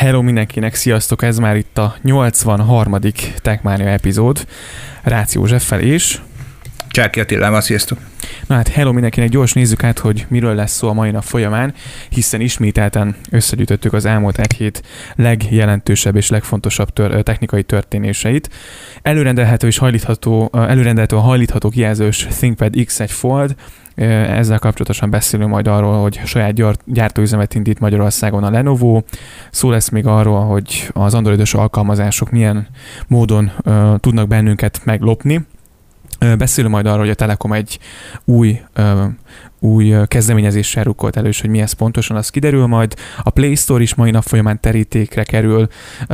Hello mindenkinek, sziasztok! Ez már itt a 83. Techmania epizód. Rácz Józseffel és... Csáki Attilával, sziasztok! Na hát hello mindenkinek, gyors nézzük át, hogy miről lesz szó a mai nap folyamán, hiszen ismételten összegyűjtöttük az elmúlt egy hét legjelentősebb és legfontosabb tör, technikai történéseit. Előrendelhető és hajlítható, előrendelhető a hajlítható kijelzős ThinkPad X1 Fold, ezzel kapcsolatosan beszélünk majd arról, hogy saját gyártóüzemet indít Magyarországon a Lenovo. Szó lesz még arról, hogy az androidos alkalmazások milyen módon uh, tudnak bennünket meglopni. Beszélünk majd arról, hogy a Telekom egy új új kezdeményezéssel rukkolt elő, hogy mi ez pontosan, az kiderül majd. A Play Store is mai nap folyamán terítékre kerül.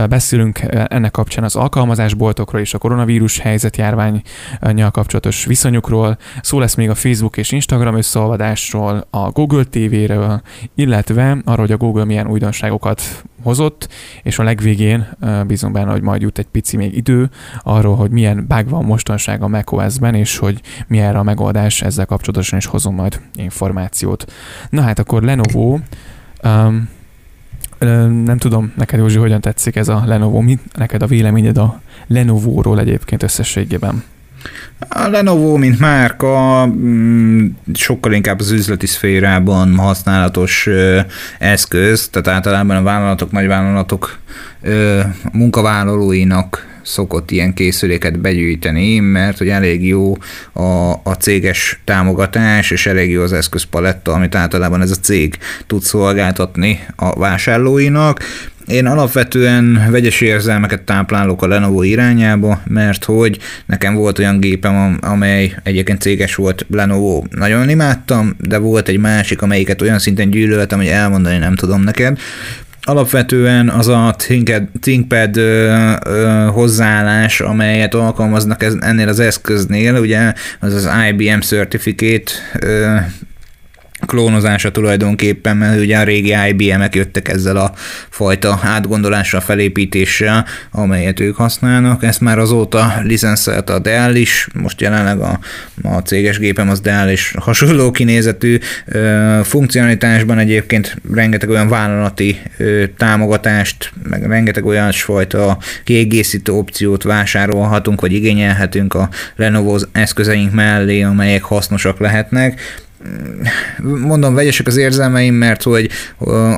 Beszélünk ennek kapcsán az alkalmazásboltokról és a koronavírus helyzet járványjal kapcsolatos viszonyukról. Szó lesz még a Facebook és Instagram összeolvadásról, a Google TV-ről, illetve arról, hogy a Google milyen újdonságokat hozott, és a legvégén bízunk benne, hogy majd jut egy pici még idő arról, hogy milyen bug van mostanság a macOS-ben, és hogy mi erre a megoldás, ezzel kapcsolatosan is hozunk majd információt. Na hát akkor Lenovo, um, nem tudom, neked Józsi, hogyan tetszik ez a Lenovo, mi neked a véleményed a Lenovo-ról egyébként összességében? A Lenovo, mint márka, mm, sokkal inkább az üzleti szférában használatos eszköz, tehát általában a vállalatok, nagyvállalatok munkavállalóinak szokott ilyen készüléket begyűjteni, mert hogy elég jó a, a céges támogatás, és elég jó az eszközpaletta, amit általában ez a cég tud szolgáltatni a vásárlóinak. Én alapvetően vegyes érzelmeket táplálok a Lenovo irányába, mert hogy nekem volt olyan gépem, amely egyébként céges volt Lenovo. Nagyon imádtam, de volt egy másik, amelyiket olyan szinten gyűlöltem, hogy elmondani nem tudom neked alapvetően az a ThinkPad, ThinkPad ö, ö, hozzáállás, amelyet alkalmaznak ez, ennél az eszköznél, ugye az az IBM Certificate klónozása tulajdonképpen, mert ugye a régi IBM-ek jöttek ezzel a fajta átgondolással, felépítéssel, amelyet ők használnak. Ezt már azóta licenszelt a Dell is, most jelenleg a, a céges gépem az Dell és hasonló kinézetű funkcionalitásban egyébként rengeteg olyan vállalati támogatást, meg rengeteg olyan fajta kiegészítő opciót vásárolhatunk, vagy igényelhetünk a Lenovo eszközeink mellé, amelyek hasznosak lehetnek mondom, vegyesek az érzelmeim, mert hogy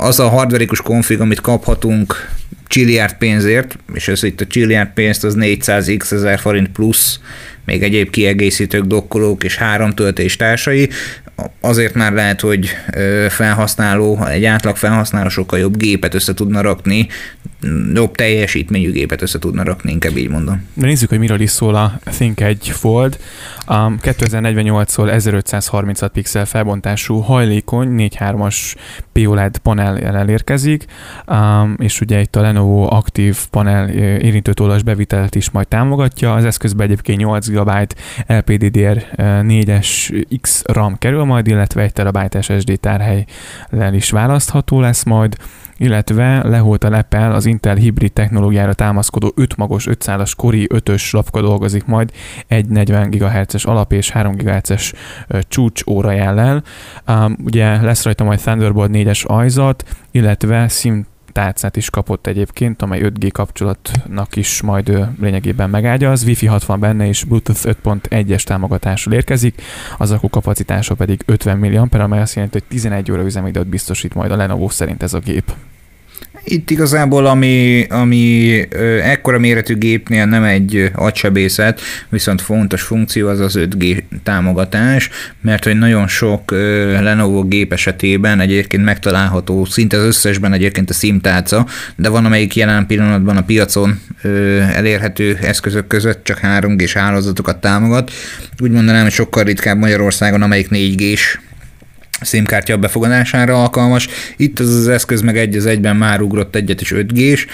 az a hardverikus konfig, amit kaphatunk csilliárd pénzért, és ez itt a csilliárd pénzt az 400 x ezer forint plusz, még egyéb kiegészítők, dokkolók és három töltés társai, azért már lehet, hogy felhasználó, egy átlag felhasználó sokkal jobb gépet össze tudna rakni, jobb teljesítményű gépet össze tudna rakni, inkább így mondom. De nézzük, hogy miről is szól a Think egy Fold. Um, 2048-szól 1536 pixel felbontású hajlékony 4.3-as POLED panel elérkezik, és ugye itt a Lenovo aktív panel érintőtollas bevitelt is majd támogatja. Az eszközben egyébként 8 GB LPDDR 4-es X RAM kerül majd, illetve 1 TB SSD tárhelylel is választható lesz majd illetve a lepel az Intel hibrid technológiára támaszkodó 5 magos 5 szálas Kori 5-ös lapka dolgozik majd egy 40 GHz-es alap és 3 GHz-es csúcs óra jellel. Ugye lesz rajta majd Thunderbolt 4-es ajzat, illetve SIM tárcát is kapott egyébként, amely 5G kapcsolatnak is majd lényegében megágyaz. Wi-Fi 6 van benne, és Bluetooth 5.1-es támogatással érkezik, az akku kapacitása pedig 50 mAh, amely azt jelenti, hogy 11 óra üzemidőt biztosít majd a Lenovo szerint ez a gép. Itt igazából, ami, ami ekkora méretű gépnél nem egy agysebészet, viszont fontos funkció az az 5G támogatás, mert hogy nagyon sok Lenovo gép esetében egyébként megtalálható szinte az összesben egyébként a SIM-tálca, de van amelyik jelen pillanatban a piacon elérhető eszközök között csak 3G-s hálózatokat támogat. Úgy mondanám, hogy sokkal ritkább Magyarországon, amelyik 4G-s SIM-kártya befogadására alkalmas. Itt az az eszköz meg egy az egyben már ugrott egyet is 5G-s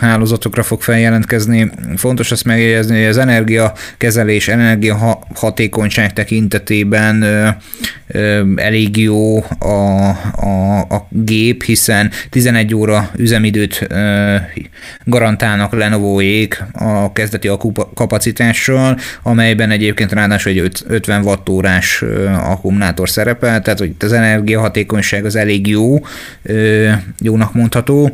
hálózatokra fog feljelentkezni. Fontos azt megjegyezni, hogy az energiakezelés, energiahatékonyság tekintetében elég jó a, a, a gép, hiszen 11 óra üzemidőt garantálnak Lenovo-ék a kezdeti kapacitással, amelyben egyébként ráadásul egy 50 wattórás akkumulátor szerepel, tehát hogy itt az energiahatékonyság az elég jó, jónak mondható,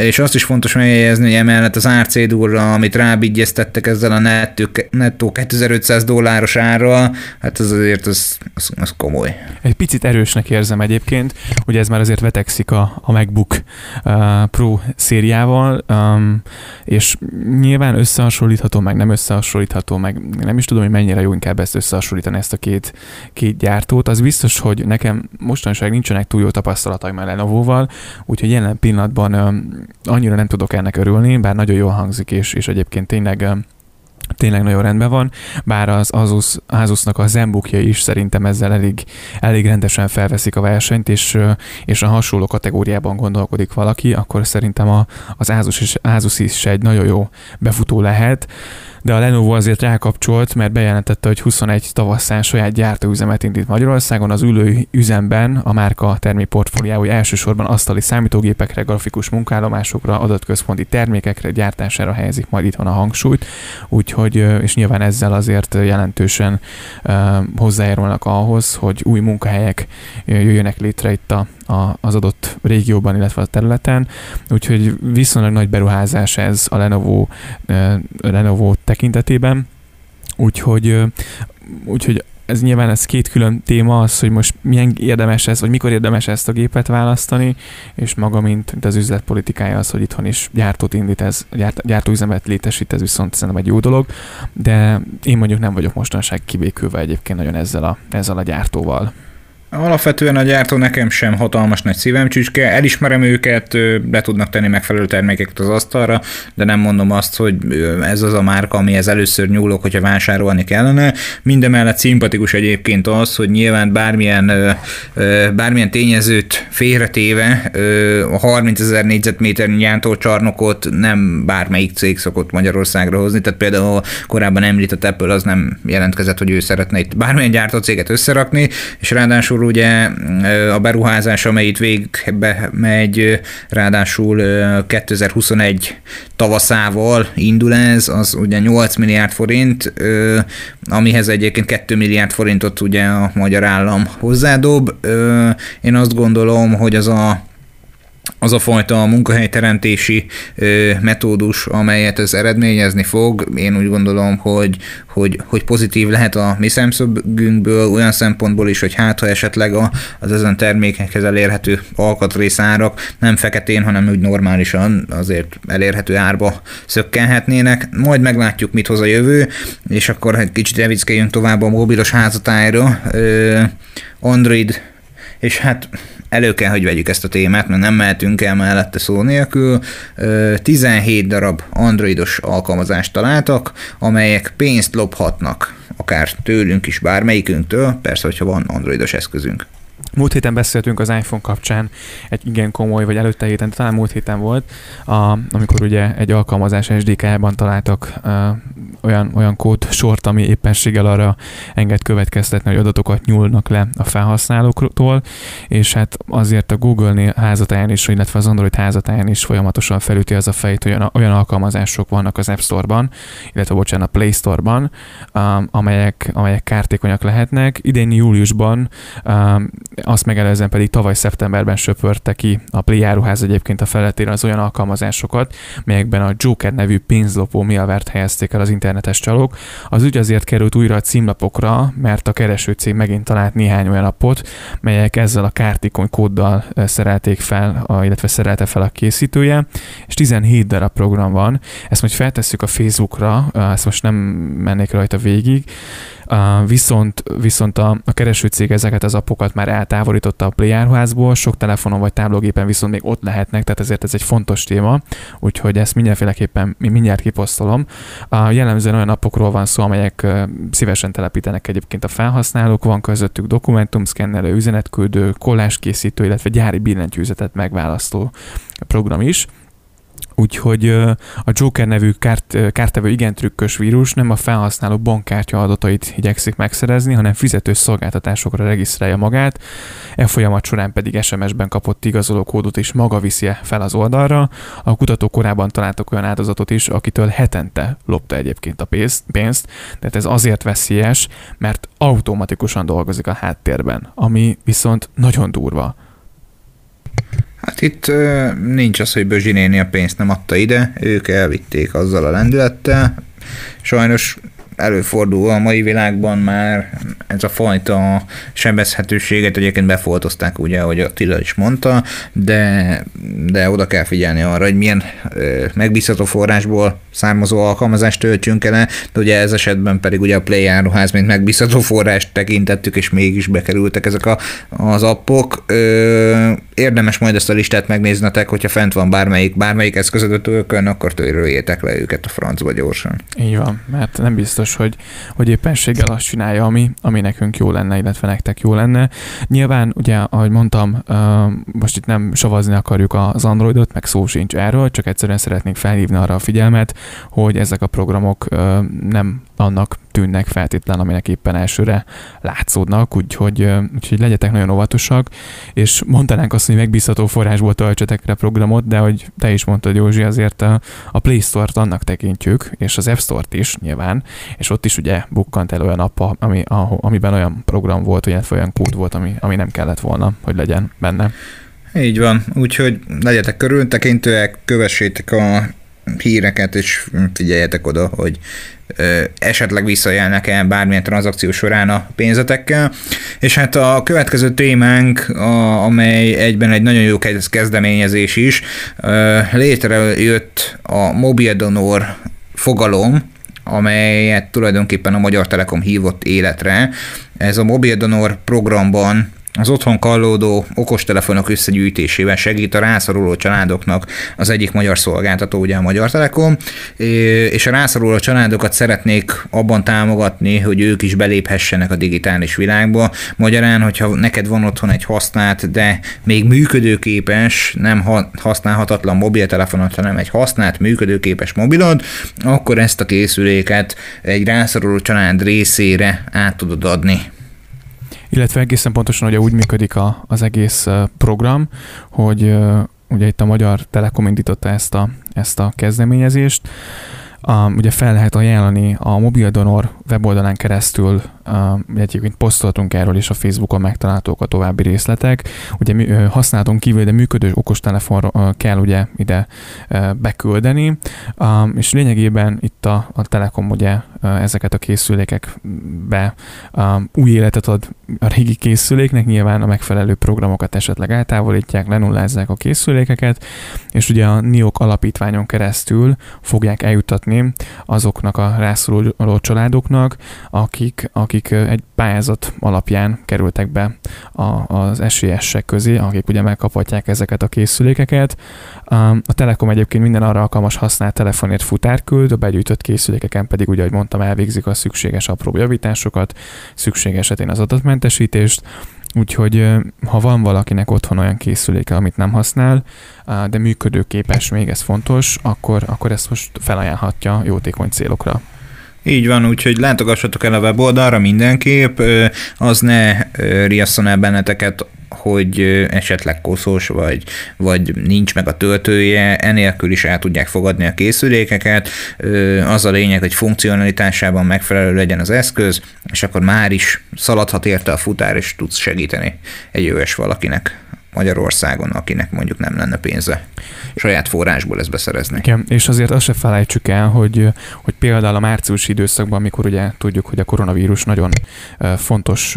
és azt is fontos megjegyezni, hogy emellett az árcédúrra, amit rábigyeztettek ezzel a nettó, nettó 2500 dolláros árral, hát az azért az, az, az komoly. Egy picit erősnek érzem egyébként, hogy ez már azért vetekszik a, a MacBook uh, Pro szériával, um, és nyilván összehasonlítható, meg nem összehasonlítható, meg nem is tudom, hogy mennyire jó inkább ezt összehasonlítani, ezt a két, két gyártót. Az biztos, hogy nekem mostanság nincsenek túl jó tapasztalataim a Lenovo-val, úgyhogy jelen pillanatban um, annyira nem tudok ennek örülni, bár nagyon jól hangzik, és, és egyébként tényleg tényleg nagyon rendben van, bár az Asus, Asusnak a Zenbookja is szerintem ezzel elég, elég rendesen felveszik a versenyt, és, és a hasonló kategóriában gondolkodik valaki, akkor szerintem a, az Asus is, Asus is egy nagyon jó befutó lehet de a Lenovo azért rákapcsolt, mert bejelentette, hogy 21 tavasszán saját gyártóüzemet indít Magyarországon. Az ülő üzemben a márka termékportfóliája elsősorban asztali számítógépekre, grafikus munkállomásokra, adatközponti termékekre gyártására helyezik majd itthon a hangsúlyt, úgyhogy, és nyilván ezzel azért jelentősen hozzájárulnak ahhoz, hogy új munkahelyek jöjjönek létre itt a, a, az adott régióban, illetve a területen. Úgyhogy viszonylag nagy beruházás ez a Lenovo, Lenovo tekintetében. Úgyhogy, úgyhogy ez nyilván ez két külön téma az, hogy most milyen érdemes ez, vagy mikor érdemes ezt a gépet választani, és maga, mint, mint az üzletpolitikája az, hogy itthon is gyártót indít ez, gyárt, gyártóüzemet létesít, ez viszont szerintem egy jó dolog, de én mondjuk nem vagyok mostanság kibékülve egyébként nagyon ezzel a, ezzel a gyártóval. Alapvetően a gyártó nekem sem hatalmas nagy szívem csücske, elismerem őket, be tudnak tenni megfelelő termékeket az asztalra, de nem mondom azt, hogy ez az a márka, amihez először nyúlok, hogyha vásárolni kellene. Mindemellett szimpatikus egyébként az, hogy nyilván bármilyen, bármilyen tényezőt félretéve a 30 ezer négyzetméternyi gyártócsarnokot nem bármelyik cég szokott Magyarországra hozni, tehát például korábban említett Apple az nem jelentkezett, hogy ő szeretne itt bármilyen gyártócéget összerakni, és ráadásul ugye a beruházás, amely itt végbe megy, ráadásul 2021 tavaszával indul ez, az ugye 8 milliárd forint, amihez egyébként 2 milliárd forintot ugye a magyar állam hozzádob. Én azt gondolom, hogy az a az a fajta munkahelyteremtési metódus, amelyet ez eredményezni fog, én úgy gondolom, hogy, hogy, hogy pozitív lehet a mi szemszögünkből, olyan szempontból is, hogy hát ha esetleg a, az ezen termékekhez elérhető alkatrészárak nem feketén, hanem úgy normálisan azért elérhető árba szökkenhetnének. Majd meglátjuk, mit hoz a jövő, és akkor egy kicsit evickeljünk tovább a mobilos házatájra. Android és hát elő kell, hogy vegyük ezt a témát, mert nem mehetünk el mellette szó nélkül. 17 darab androidos alkalmazást találtak, amelyek pénzt lophatnak, akár tőlünk is, bármelyikünktől, persze, hogyha van androidos eszközünk. Múlt héten beszéltünk az iPhone kapcsán egy igen komoly, vagy előtte héten, talán múlt héten volt, a, amikor ugye egy alkalmazás SDK-ban találtak uh, olyan, olyan kód sort, ami éppenséggel arra enged következtetni, hogy adatokat nyúlnak le a felhasználóktól, és hát azért a Google-nél házatáján is, illetve az Android házatáján is folyamatosan felüti az a fejt, hogy olyan, olyan alkalmazások vannak az App Store-ban, illetve bocsánat, a Play Store-ban, um, amelyek, amelyek kártékonyak lehetnek. Idén júliusban um, azt megelőzően pedig tavaly szeptemberben söpörte ki a Play áruház egyébként a felletére az olyan alkalmazásokat, melyekben a Joker nevű pénzlopó miavert helyezték el az internetes csalók. Az ügy azért került újra a címlapokra, mert a kereső cég megint talált néhány olyan appot, melyek ezzel a kártikony kóddal szerelték fel, illetve szerelte fel a készítője, és 17 darab program van. Ezt majd feltesszük a Facebookra, ezt most nem mennék rajta végig, Uh, viszont, viszont a, a keresőcég ezeket az appokat már eltávolította a Play áruházból, sok telefonon vagy táblógépen viszont még ott lehetnek, tehát ezért ez egy fontos téma, úgyhogy ezt mindenféleképpen mindjárt kiposztolom. Uh, jellemzően olyan appokról van szó, amelyek uh, szívesen telepítenek egyébként a felhasználók, van közöttük dokumentumszkennelő, üzenetküldő, kolláskészítő, illetve gyári billentyűzetet megválasztó program is Úgyhogy a Joker nevű kárt, kártevő igen trükkös vírus nem a felhasználó bankkártya adatait igyekszik megszerezni, hanem fizető szolgáltatásokra regisztrálja magát, e folyamat során pedig SMS-ben kapott igazoló kódot is maga viszi fel az oldalra. A kutatók korábban találtak olyan áldozatot is, akitől hetente lopta egyébként a pénzt, pénzt, tehát ez azért veszélyes, mert automatikusan dolgozik a háttérben, ami viszont nagyon durva. Hát itt nincs az, hogy Bözsi néni a pénzt nem adta ide, ők elvitték azzal a lendülettel. Sajnos előfordul a mai világban már ez a fajta sebezhetőséget, egyébként befoltozták ugye, ahogy Attila is mondta, de, de oda kell figyelni arra, hogy milyen megbízható forrásból származó alkalmazást töltjünk el, de ugye ez esetben pedig ugye a Play áruház, mint megbízható forrást tekintettük, és mégis bekerültek ezek a, az appok. Ö, érdemes majd ezt a listát megnéznetek, hogyha fent van bármelyik, bármelyik eszközötökön, akkor töröljétek le őket a francba gyorsan. Így van, mert nem biztos, hogy, hogy éppenséggel azt csinálja, ami, ami nekünk jó lenne, illetve nektek jó lenne. Nyilván, ugye, ahogy mondtam, most itt nem savazni akarjuk az Androidot, meg szó sincs erről, csak egyszerűen szeretnénk felhívni arra a figyelmet, hogy ezek a programok nem annak tűnnek feltétlen, aminek éppen elsőre látszódnak, úgyhogy, úgyhogy legyetek nagyon óvatosak, és mondanánk azt, hogy megbízható forrásból töltsetek le programot, de hogy te is mondtad, Józsi, azért a, a Play Store-t annak tekintjük, és az App Store-t is nyilván, és ott is ugye bukkant el olyan app, ami, amiben olyan program volt, olyan, olyan kód volt, ami, ami nem kellett volna, hogy legyen benne. Így van, úgyhogy legyetek körültekintőek, kövessétek a híreket, és figyeljetek oda, hogy esetleg visszajelnek el bármilyen tranzakció során a pénzetekkel. És hát a következő témánk, amely egyben egy nagyon jó kezdeményezés is, létrejött a Mobile Donor fogalom, amelyet tulajdonképpen a Magyar Telekom hívott életre. Ez a Mobile Donor programban az otthon kallódó okostelefonok összegyűjtésével segít a rászoruló családoknak az egyik magyar szolgáltató, ugye a Magyar Telekom, és a rászoruló családokat szeretnék abban támogatni, hogy ők is beléphessenek a digitális világba. Magyarán, hogyha neked van otthon egy használt, de még működőképes, nem használhatatlan mobiltelefonot, hanem egy használt, működőképes mobilod, akkor ezt a készüléket egy rászoruló család részére át tudod adni illetve egészen pontosan ugye úgy működik a, az egész program, hogy ugye itt a Magyar Telekom indította ezt a, ezt a kezdeményezést, a, ugye fel lehet ajánlani a Mobil Donor weboldalán keresztül, egyébként posztoltunk erről is a Facebookon megtalálhatók a további részletek. Ugye használaton kívül, de működő okostelefonra uh, kell ugye ide beküldeni, és lényegében itt a, a Telekom ugye ezeket a készülékekbe új életet ad a régi készüléknek, nyilván a megfelelő programokat esetleg eltávolítják, lenullázzák a készülékeket, és ugye a NIOK alapítványon keresztül fogják eljutatni azoknak a rászoruló családoknak, akik, akik egy pályázat alapján kerültek be a, az esélyesek közé, akik ugye megkaphatják ezeket a készülékeket. A Telekom egyébként minden arra alkalmas használt telefonért futár a begyűjtött készülékeken pedig ugye, ahogy mondtam, elvégzik a szükséges apró javításokat, szükség esetén az adatmentesítést, Úgyhogy ha van valakinek otthon olyan készüléke, amit nem használ, de működőképes, még ez fontos, akkor, akkor ezt most felajánlhatja jótékony célokra. Így van, úgyhogy látogassatok el a weboldalra mindenképp, az ne riasszon el benneteket hogy esetleg koszos, vagy, vagy nincs meg a töltője, enélkül is el tudják fogadni a készülékeket. Az a lényeg, hogy funkcionalitásában megfelelő legyen az eszköz, és akkor már is szaladhat érte a futár, és tudsz segíteni egy jöves valakinek. Magyarországon, akinek mondjuk nem lenne pénze saját forrásból ezt beszerezni. Igen, és azért azt se felejtsük el, hogy, hogy például a márciusi időszakban, amikor ugye tudjuk, hogy a koronavírus nagyon fontos,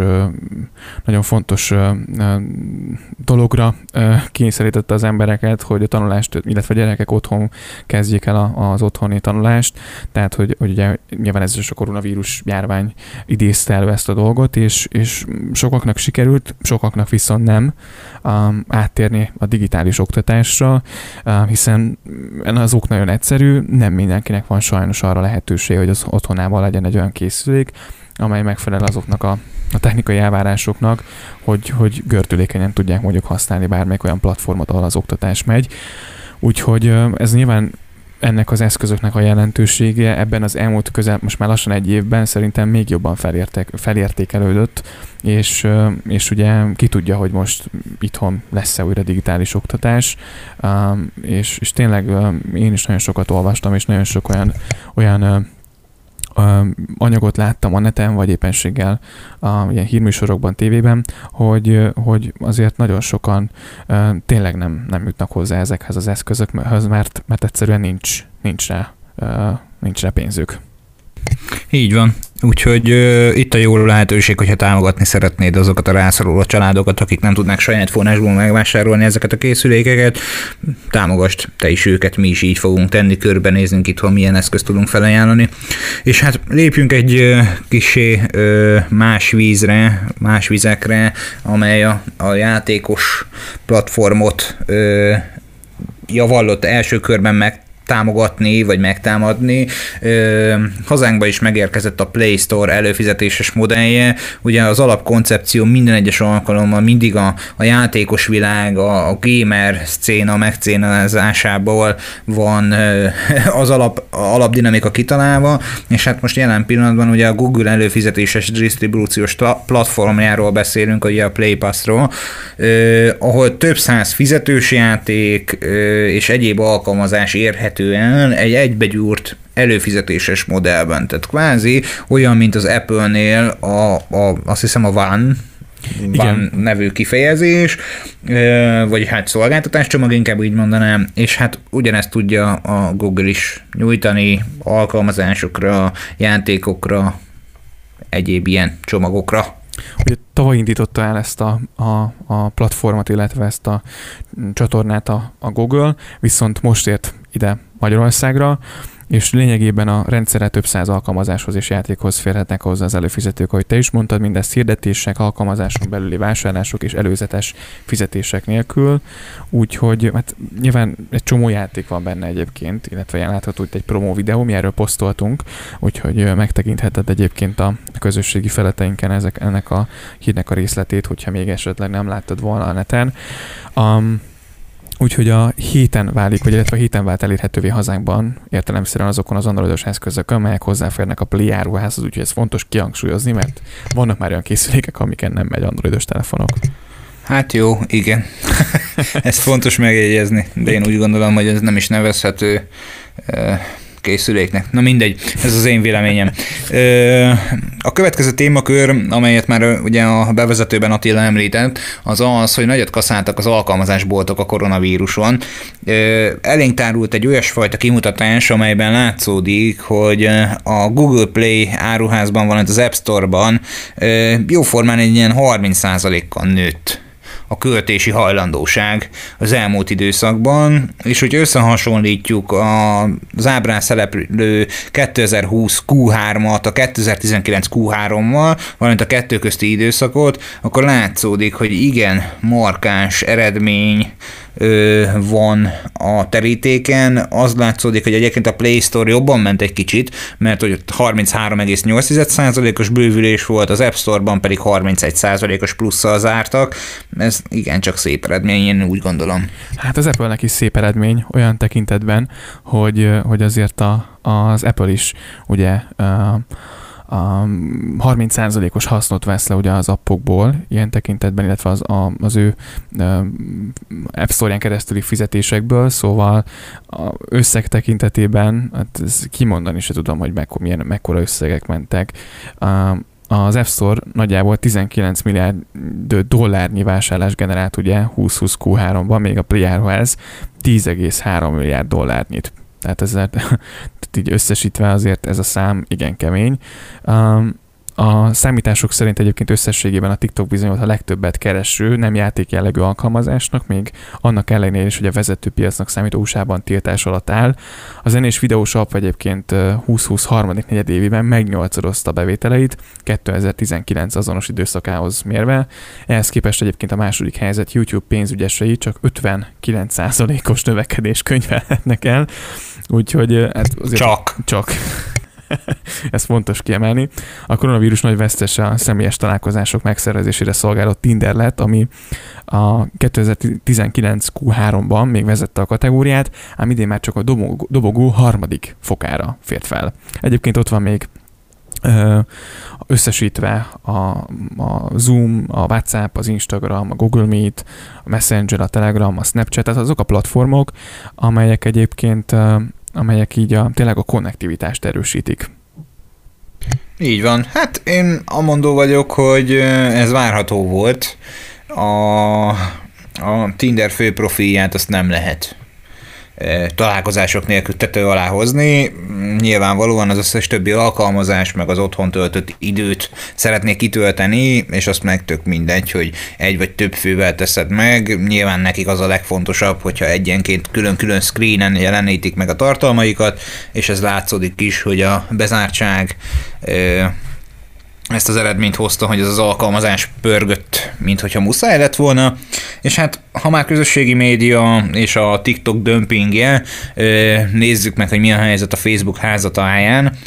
nagyon fontos dologra kényszerítette az embereket, hogy a tanulást, illetve a gyerekek otthon kezdjék el az otthoni tanulást, tehát hogy, hogy ugye nyilván ez is a koronavírus járvány idézte elő ezt a dolgot, és, és sokaknak sikerült, sokaknak viszont nem um, áttérni a digitális oktatásra, hiszen az ok nagyon egyszerű, nem mindenkinek van sajnos arra lehetőség, hogy az otthonában legyen egy olyan készülék, amely megfelel azoknak a, a technikai elvárásoknak, hogy, hogy gördülékenyen tudják mondjuk használni bármelyik olyan platformot, ahol az oktatás megy. Úgyhogy ez nyilván ennek az eszközöknek a jelentősége ebben az elmúlt közel, most már lassan egy évben szerintem még jobban felérték, felértékelődött, és, és ugye ki tudja, hogy most itthon lesz-e újra digitális oktatás, és, és tényleg én is nagyon sokat olvastam, és nagyon sok olyan, olyan anyagot láttam a neten, vagy éppenséggel a ilyen hírműsorokban, tévében, hogy, hogy azért nagyon sokan tényleg nem, nem jutnak hozzá ezekhez az eszközökhez, mert, mert egyszerűen nincs, nincs, rá, nincs rá pénzük. Így van. Úgyhogy uh, itt a jó lehetőség, hogyha támogatni szeretnéd azokat a rászoruló családokat, akik nem tudnak saját forrásból megvásárolni ezeket a készülékeket, támogast te is őket, mi is így fogunk tenni, körbenéznünk itthon, milyen eszközt tudunk felajánlani. És hát lépjünk egy uh, kisé uh, más vízre, más vizekre, amely a, a játékos platformot uh, javallott első körben meg támogatni, vagy megtámadni. Ö, hazánkba is megérkezett a Play Store előfizetéses modellje. Ugye az alapkoncepció minden egyes alkalommal mindig a, a játékos világ, a, a gamer szcéna megcénázásából van ö, az alap, alapdinamika kitalálva, és hát most jelen pillanatban ugye a Google előfizetéses disztribúciós platformjáról beszélünk, ugye a Play Pass-ról, ö, ahol több száz fizetős játék ö, és egyéb alkalmazás érhető alapvetően egy egybegyúrt előfizetéses modellben. Tehát kvázi olyan, mint az Apple-nél a, a, azt hiszem a One, van nevű kifejezés, vagy hát szolgáltatáscsomag, inkább így mondanám, és hát ugyanezt tudja a Google is nyújtani alkalmazásokra, játékokra, egyéb ilyen csomagokra. Ugye tavaly indította el ezt a, a, a platformot, illetve ezt a csatornát a, a Google, viszont most ért ide Magyarországra, és lényegében a rendszerre több száz alkalmazáshoz és játékhoz férhetnek hozzá az előfizetők, ahogy te is mondtad, mindezt hirdetések, alkalmazáson belüli vásárlások és előzetes fizetések nélkül, úgyhogy hát nyilván egy csomó játék van benne egyébként, illetve látható itt egy promó videó, mi erről posztoltunk, úgyhogy megtekintheted egyébként a közösségi feleteinken ezek, ennek a hírnek a részletét, hogyha még esetleg nem láttad volna a neten. Um, Úgyhogy a héten válik, vagy illetve a héten vált elérhetővé hazánkban értelemszerűen azokon az androidos eszközökön, amelyek hozzáférnek a Play áruházhoz, úgyhogy ez fontos kihangsúlyozni, mert vannak már olyan készülékek, amiken nem megy androidos telefonok. Hát jó, igen. Ezt fontos megjegyezni, de én úgy gondolom, hogy ez nem is nevezhető készüléknek. Na mindegy, ez az én véleményem. A következő témakör, amelyet már ugye a bevezetőben Attila említett, az az, hogy nagyot kaszáltak az alkalmazásboltok a koronavíruson. Elénk tárult egy olyasfajta kimutatás, amelyben látszódik, hogy a Google Play áruházban, valamint az App Store-ban jóformán egy ilyen 30%-kal nőtt a költési hajlandóság az elmúlt időszakban, és hogy összehasonlítjuk az ábrán szereplő 2020 Q3-at a 2019 Q3-mal, valamint a kettő közti időszakot, akkor látszódik, hogy igen, markáns eredmény van a terítéken. Az látszódik, hogy egyébként a Play Store jobban ment egy kicsit, mert hogy 33,8%-os bővülés volt, az App Store-ban pedig 31%-os plusszal zártak. Ez igen csak szép eredmény, én úgy gondolom. Hát az Apple-nek is szép eredmény olyan tekintetben, hogy, hogy azért a, az Apple is ugye uh, a 30%-os hasznot vesz le ugye az appokból ilyen tekintetben, illetve az, a, az ő App Store-ján keresztüli fizetésekből, szóval a összeg tekintetében, hát ez kimondani se tudom, hogy mekkora, milyen, mekkora összegek mentek. Az App Store nagyjából 19 milliárd dollárnyi vásárlás generált ugye 2020 Q3-ban, még a Pliárhoz 10,3 milliárd dollárnyit tehát ezzel így összesítve azért ez a szám igen kemény. Um, a számítások szerint egyébként összességében a TikTok bizonyult a legtöbbet kereső, nem játék jellegű alkalmazásnak, még annak ellenére is, hogy a vezető piacnak számító USA-ban tiltás alatt áll. A zenés videós app egyébként 2020 harmadik negyedévében megnyolcadozta bevételeit 2019 azonos időszakához mérve. Ehhez képest egyébként a második helyzet YouTube pénzügyesei csak 59%-os növekedés könyvelhetnek el, úgyhogy hát azért csak. csak Ez fontos kiemelni. A koronavírus nagy vesztese a személyes találkozások megszervezésére szolgáló Tinder lett, ami a 2019 Q3-ban még vezette a kategóriát, ám idén már csak a dobogó, dobogó harmadik fokára fért fel. Egyébként ott van még összesítve a, a Zoom, a WhatsApp, az Instagram, a Google Meet, a Messenger, a Telegram, a Snapchat, tehát azok a platformok, amelyek egyébként, amelyek így a, tényleg a konnektivitást erősítik. Így van. Hát én amondó vagyok, hogy ez várható volt. A, a Tinder fő profilját azt nem lehet találkozások nélkül tető alá hozni. Nyilvánvalóan az összes többi alkalmazás, meg az otthon töltött időt szeretnék kitölteni, és azt meg tök mindegy, hogy egy vagy több fővel teszed meg. Nyilván nekik az a legfontosabb, hogyha egyenként külön-külön screenen jelenítik meg a tartalmaikat, és ez látszódik is, hogy a bezártság ezt az eredményt hozta, hogy ez az alkalmazás pörgött, mint hogyha muszáj lett volna, és hát ha már közösségi média és a TikTok dömpingje, nézzük meg, hogy mi a helyzet a Facebook házatáján.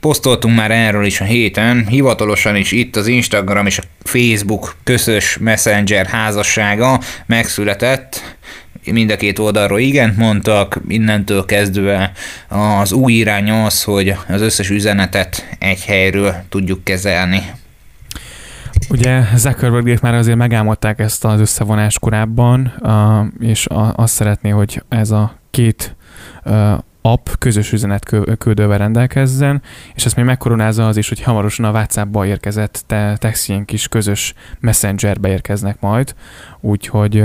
Posztoltunk már erről is a héten, hivatalosan is itt az Instagram és a Facebook közös Messenger házassága megszületett, mind a két oldalról igent mondtak, innentől kezdve az új irány az, hogy az összes üzenetet egy helyről tudjuk kezelni. Ugye Zuckerbergék már azért megálmodták ezt az összevonást korábban, és azt szeretné, hogy ez a két app közös üzenetküldővel rendelkezzen, és ezt még megkoronázza az is, hogy hamarosan a WhatsApp-ba érkezett te, textjénk is közös messengerbe érkeznek majd, úgyhogy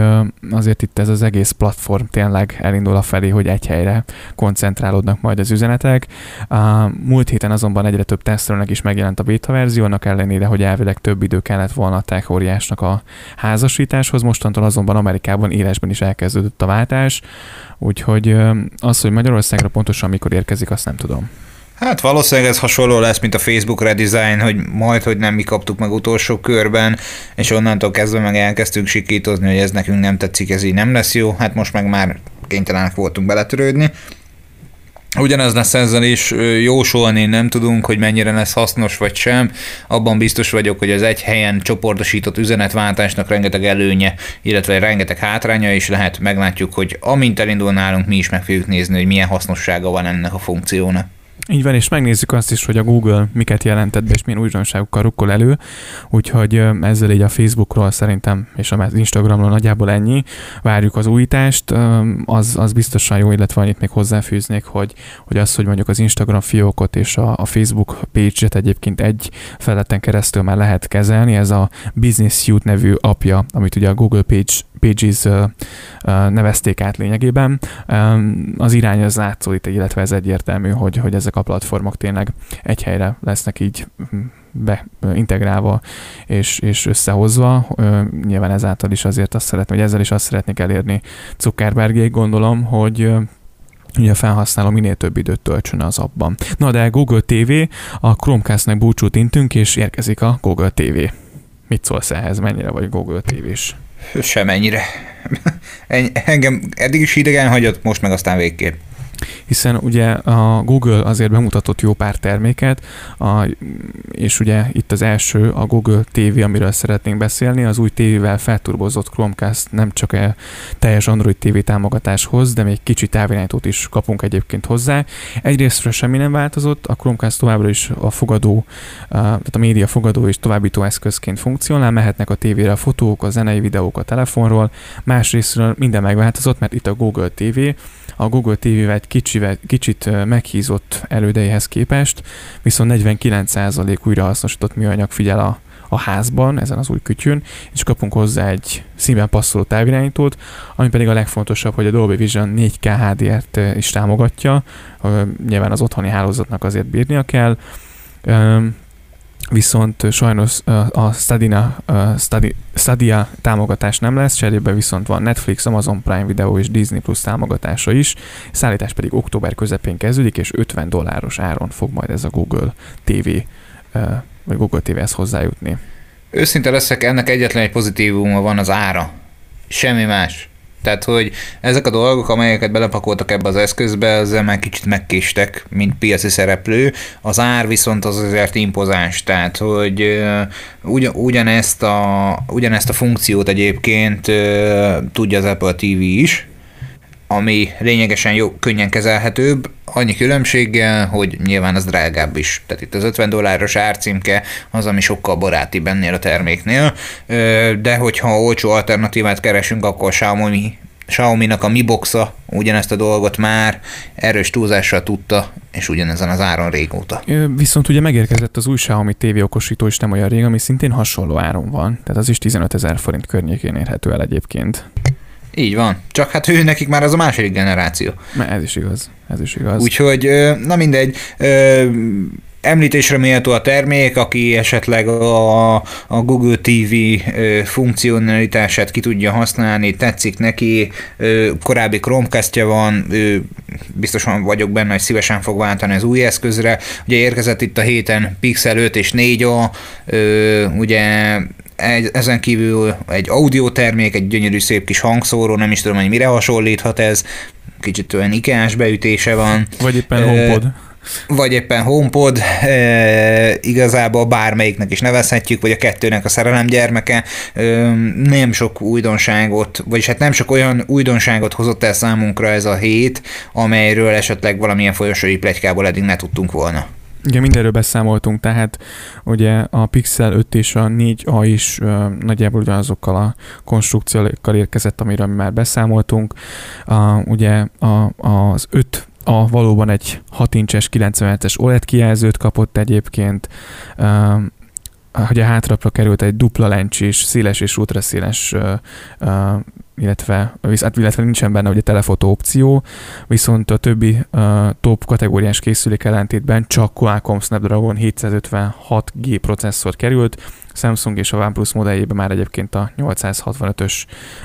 azért itt ez az egész platform tényleg elindul a felé, hogy egy helyre koncentrálódnak majd az üzenetek. A múlt héten azonban egyre több tesztelőnek is megjelent a beta verzió, annak ellenére, hogy elvileg több idő kellett volna a tech a házasításhoz, mostantól azonban Amerikában élesben is elkezdődött a váltás, úgyhogy az, hogy Magyarországra pontosan mikor érkezik, azt nem tudom. Hát valószínűleg ez hasonló lesz, mint a Facebook redesign, hogy majd, hogy nem mi kaptuk meg utolsó körben, és onnantól kezdve meg elkezdtünk sikítozni, hogy ez nekünk nem tetszik, ez így nem lesz jó, hát most meg már kénytelenek voltunk beletörődni. Ugyanez lesz ezzel is, jósolni nem tudunk, hogy mennyire lesz hasznos vagy sem. Abban biztos vagyok, hogy az egy helyen csoportosított üzenetváltásnak rengeteg előnye, illetve rengeteg hátránya is lehet. Meglátjuk, hogy amint elindul nálunk, mi is meg fogjuk nézni, hogy milyen hasznossága van ennek a funkciónak. Így van, és megnézzük azt is, hogy a Google miket jelentett be, és milyen újdonságokkal rukkol elő, úgyhogy ezzel így a Facebookról szerintem, és az Instagramról nagyjából ennyi. Várjuk az újítást, az, az biztosan jó, illetve annyit még hozzáfűznék, hogy, hogy az, hogy mondjuk az Instagram fiókot és a, a Facebook page-et egyébként egy feleten keresztül már lehet kezelni, ez a Business Suite nevű apja, amit ugye a Google Page Pages nevezték át lényegében. Az irány az látszódik, illetve ez egyértelmű, hogy, hogy ezek a platformok tényleg egy helyre lesznek így hm, beintegrálva és, és összehozva. Nyilván ezáltal is azért azt szeretném, hogy ezzel is azt szeretnék elérni Zuckerbergék, gondolom, hogy ugye a felhasználó minél több időt töltsön az abban. Na de Google TV, a Chromecast-nek búcsút intünk, és érkezik a Google TV. Mit szólsz ehhez? Mennyire vagy Google TV-s? Semennyire. Engem eddig is idegen hagyott, most meg aztán végképp hiszen ugye a Google azért bemutatott jó pár terméket, a, és ugye itt az első a Google TV, amiről szeretnénk beszélni, az új tévével felturbozott Chromecast nem csak a teljes Android TV támogatáshoz, de még kicsi távirányítót is kapunk egyébként hozzá. Egyrésztről semmi nem változott, a Chromecast továbbra is a fogadó, tehát a média fogadó és továbbító eszközként funkcionál, mehetnek a tévére a fotók, a zenei videók a telefonról, másrésztről minden megváltozott, mert itt a Google TV, a Google TV-vel egy kicsivel, kicsit meghízott elődeihez képest, viszont 49% újrahasznosított műanyag figyel a, a házban, ezen az új kütyűn, és kapunk hozzá egy színben passzoló távirányítót, ami pedig a legfontosabb, hogy a Dolby Vision 4K HDR-t is támogatja, nyilván az otthoni hálózatnak azért bírnia kell, viszont sajnos a Stadia, Stadia támogatás nem lesz, cserébe viszont van Netflix, Amazon Prime Video és Disney Plus támogatása is, szállítás pedig október közepén kezdődik, és 50 dolláros áron fog majd ez a Google TV vagy Google TV-hez hozzájutni. Őszinte leszek, ennek egyetlen egy pozitívuma van az ára. Semmi más. Tehát, hogy ezek a dolgok, amelyeket belepakoltak ebbe az eszközbe, ezzel már kicsit megkéstek, mint piaci szereplő. Az ár viszont az azért impozáns, tehát, hogy ugyan, ugyanezt, a, ugyanezt a funkciót egyébként tudja az Apple TV is, ami lényegesen jó, könnyen kezelhetőbb, annyi különbséggel, hogy nyilván az drágább is. Tehát itt az 50 dolláros árcímke az, ami sokkal baráti bennél a terméknél, de hogyha olcsó alternatívát keresünk, akkor Xiaomi Xiaomi-nak a Mi Boxa ugyanezt a dolgot már erős túlzással tudta, és ugyanezen az áron régóta. Viszont ugye megérkezett az új Xiaomi TV okosító is nem olyan rég, ami szintén hasonló áron van, tehát az is 15 ezer forint környékén érhető el egyébként. Így van. Csak hát ő nekik már az a második generáció. Mert ez is igaz. Ez is igaz. Úgyhogy, na mindegy, említésre méltó a termék, aki esetleg a, a Google TV funkcionalitását ki tudja használni, tetszik neki, korábbi Chromecastja van, biztosan vagyok benne, hogy szívesen fog váltani az új eszközre. Ugye érkezett itt a héten Pixel 5 és 4A, ugye egy, ezen kívül egy audio termék, egy gyönyörű szép kis hangszóró, nem is tudom, hogy mire hasonlíthat ez, kicsit olyan ikeás beütése van. Vagy éppen uh, HomePod. Vagy éppen HomePod, e, igazából bármelyiknek is nevezhetjük, vagy a kettőnek a szerelem gyermeke. E, nem sok újdonságot, vagyis hát nem sok olyan újdonságot hozott el számunkra ez a hét, amelyről esetleg valamilyen folyosói plegykából eddig ne tudtunk volna. Igen, mindenről beszámoltunk, tehát ugye a Pixel 5 és a 4A is uh, nagyjából ugyanazokkal a konstrukciókkal érkezett, amiről mi már beszámoltunk. Uh, ugye a, az 5 a valóban egy 6 incses 97-es OLED kijelzőt kapott egyébként, uh, hogy a hátrapra került egy dupla lencsis, széles és ultraszéles illetve, hát, illetve nincsen benne ugye telefotó opció, viszont a többi uh, top kategóriás készülék ellentétben csak Qualcomm Snapdragon 756G processzor került, Samsung és a OnePlus modelljében már egyébként a 865-ös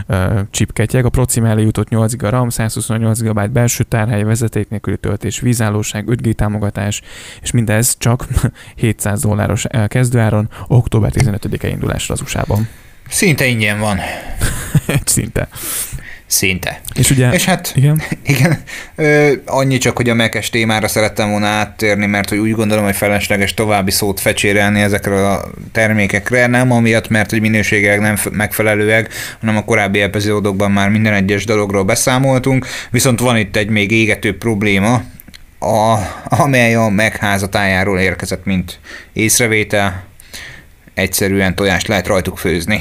uh, chip ketyeg. A Proci mellé jutott 8 GB RAM, 128 GB belső tárhely, vezeték nélküli töltés, vízállóság, 5G támogatás, és mindez csak 700 dolláros kezdőáron, október 15-e indulásra az USA-ban. Szinte ingyen van. Szinte. Szinte. És ugye... És hát, igen, igen ö, annyi csak, hogy a mekes témára szerettem volna áttérni, mert hogy úgy gondolom, hogy felesleges további szót fecsérelni ezekről a termékekre, nem amiatt, mert hogy minőségek nem megfelelőek, hanem a korábbi epizódokban már minden egyes dologról beszámoltunk, viszont van itt egy még égető probléma, a, amely a megházatájáról érkezett, mint észrevétel, egyszerűen tojást lehet rajtuk főzni.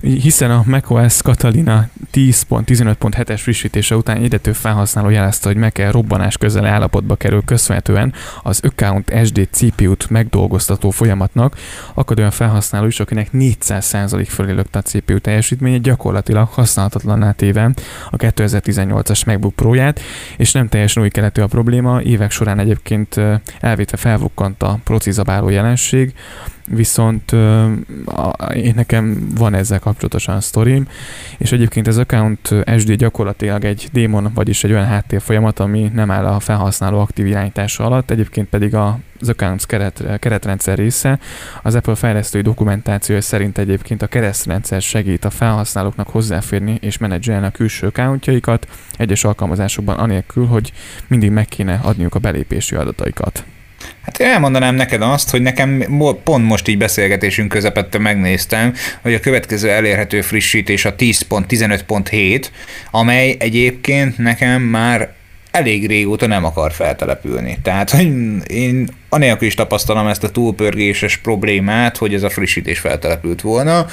Hiszen a macOS Catalina 10.15.7-es frissítése után egyre több felhasználó jelezte, hogy meg kell robbanás közeli állapotba kerül köszönhetően az Account SD CPU-t megdolgoztató folyamatnak, akad olyan felhasználó is, akinek 400% fölé lökte a CPU teljesítménye, gyakorlatilag használhatatlanná téve a 2018-as MacBook Pro-ját, és nem teljesen új keletű a probléma, évek során egyébként elvétve felvukkant a procizabáló jelenség, viszont én nekem van ezzel kapcsolatosan sztorim, és egyébként az Account SD gyakorlatilag egy démon, vagyis egy olyan háttér folyamat, ami nem áll a felhasználó aktív irányítása alatt, egyébként pedig a az Accounts keret, keretrendszer része. Az Apple fejlesztői dokumentációja szerint egyébként a keresztrendszer segít a felhasználóknak hozzáférni és menedzselni a külső accountjaikat egyes alkalmazásokban anélkül, hogy mindig meg kéne adniuk a belépési adataikat. Hát én elmondanám neked azt, hogy nekem pont most így beszélgetésünk közepette megnéztem, hogy a következő elérhető frissítés a 10.15.7, amely egyébként nekem már elég régóta nem akar feltelepülni. Tehát, hogy én anélkül is tapasztalom ezt a túlpörgéses problémát, hogy ez a frissítés feltelepült volna,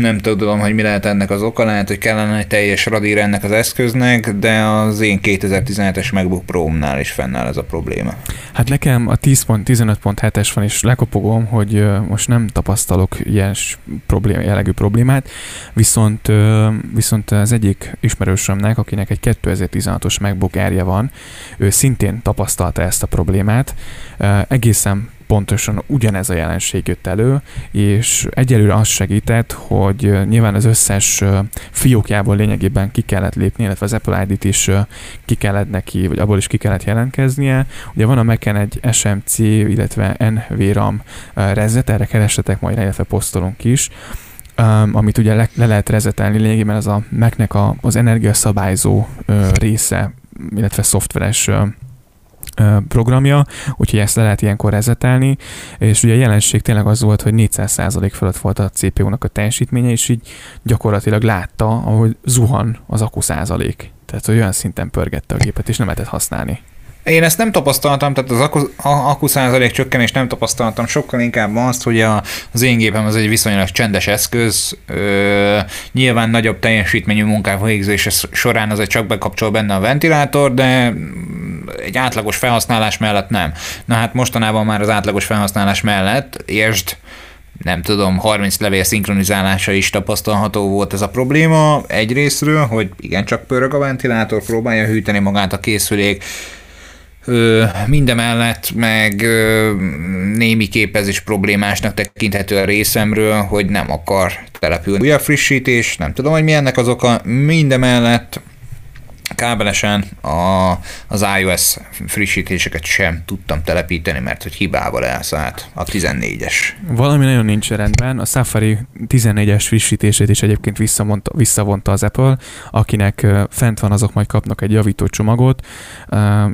nem tudom, hogy mi lehet ennek az oka, lehet, hogy kellene egy teljes radír ennek az eszköznek, de az én 2017-es MacBook Pro-nál is fennáll ez a probléma. Hát nekem a 10.15.7-es van, és lekopogom, hogy most nem tapasztalok ilyen problém, jellegű problémát, viszont, viszont az egyik ismerősömnek, akinek egy 2016-os MacBook Air van, ő szintén tapasztalta ezt a problémát, egészen pontosan ugyanez a jelenség jött elő, és egyelőre az segített, hogy nyilván az összes fiókjából lényegében ki kellett lépni, illetve az Apple ID-t is ki kellett neki, vagy abból is ki kellett jelentkeznie. Ugye van a mac egy SMC, illetve NVRAM rezet, erre keresetek majd, illetve posztolunk is, amit ugye le, le lehet rezetelni lényegében ez a Mac-nek a, az energiaszabályzó része, illetve szoftveres programja, úgyhogy ezt le lehet ilyenkor rezetelni, és ugye a jelenség tényleg az volt, hogy 400% fölött volt a CPU-nak a teljesítménye, és így gyakorlatilag látta, ahogy zuhan az akku százalék. Tehát, hogy olyan szinten pörgette a gépet, és nem lehetett használni. Én ezt nem tapasztaltam, tehát az akku, akku százalék csökkenést nem tapasztaltam, sokkal inkább azt, hogy a, az én gépem az egy viszonylag csendes eszköz, ö, nyilván nagyobb teljesítményű munkák végzése során azért csak bekapcsol benne a ventilátor, de egy átlagos felhasználás mellett nem. Na hát mostanában már az átlagos felhasználás mellett, értsd, nem tudom, 30 levél szinkronizálása is tapasztalható volt ez a probléma. Egyrésztről, hogy igen, csak pörög a ventilátor, próbálja hűteni magát a készülék, mindemellett meg némi képezés problémásnak tekinthető a részemről, hogy nem akar települni. Újabb frissítés, nem tudom, hogy mi ennek az oka. Mindemellett kábelesen a, az iOS frissítéseket sem tudtam telepíteni, mert hogy hibával elszállt a 14-es. Valami nagyon nincs rendben. A Safari 14-es frissítését is egyébként visszavonta, visszavonta az Apple, akinek fent van, azok majd kapnak egy javító csomagot,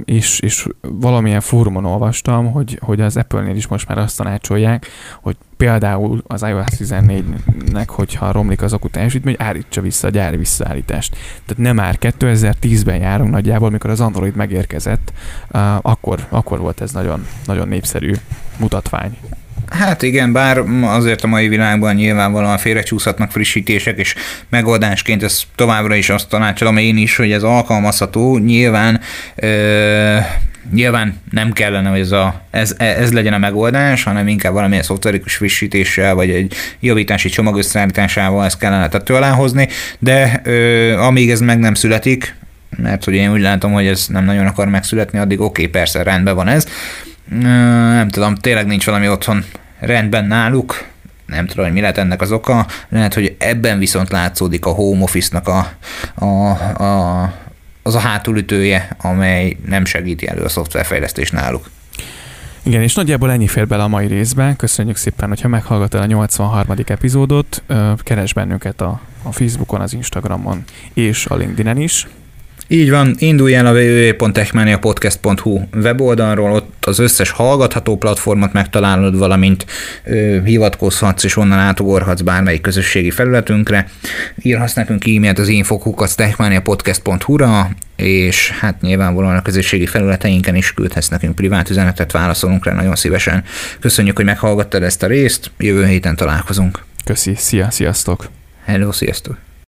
és, és valamilyen fórumon olvastam, hogy, hogy az Apple-nél is most már azt tanácsolják, hogy például az iOS 14-nek, hogyha romlik az akku teljesítmény, állítsa vissza a gyári visszaállítást. Tehát nem már 2010-ben járunk nagyjából, mikor az Android megérkezett, akkor, akkor volt ez nagyon, nagyon népszerű mutatvány. Hát igen, bár azért a mai világban nyilvánvalóan félrecsúszhatnak frissítések, és megoldásként ez továbbra is azt tanácsolom én is, hogy ez alkalmazható. Nyilván Nyilván nem kellene, hogy ez, a, ez, ez legyen a megoldás, hanem inkább valamilyen szoftverikus frissítéssel, vagy egy javítási csomag összeállításával ezt kellene tető alá hozni, de ö, amíg ez meg nem születik, mert hogy én úgy látom, hogy ez nem nagyon akar megszületni, addig oké, okay, persze, rendben van ez. Ö, nem tudom, tényleg nincs valami otthon rendben náluk, nem tudom, hogy mi lehet ennek az oka, lehet, hogy ebben viszont látszódik a home office-nak a, a, a az a hátulütője, amely nem segíti elő a szoftverfejlesztést náluk. Igen, és nagyjából ennyi fér bele a mai részbe. Köszönjük szépen, hogyha meghallgattad a 83. epizódot, keres bennünket a, a Facebookon, az Instagramon és a LinkedIn-en is. Így van, indulj el a www.techmaniapodcast.hu weboldalról, ott az összes hallgatható platformot megtalálod, valamint ö, hivatkozhatsz, és onnan átugorhatsz bármelyik közösségi felületünkre. Írhatsz nekünk e-mailt az infokukat techmaniapodcast.hu-ra, és hát nyilvánvalóan a közösségi felületeinken is küldhetsz nekünk privát üzenetet, válaszolunk rá nagyon szívesen. Köszönjük, hogy meghallgattad ezt a részt, jövő héten találkozunk. Köszi, szia, sziasztok! Hello, sziasztok!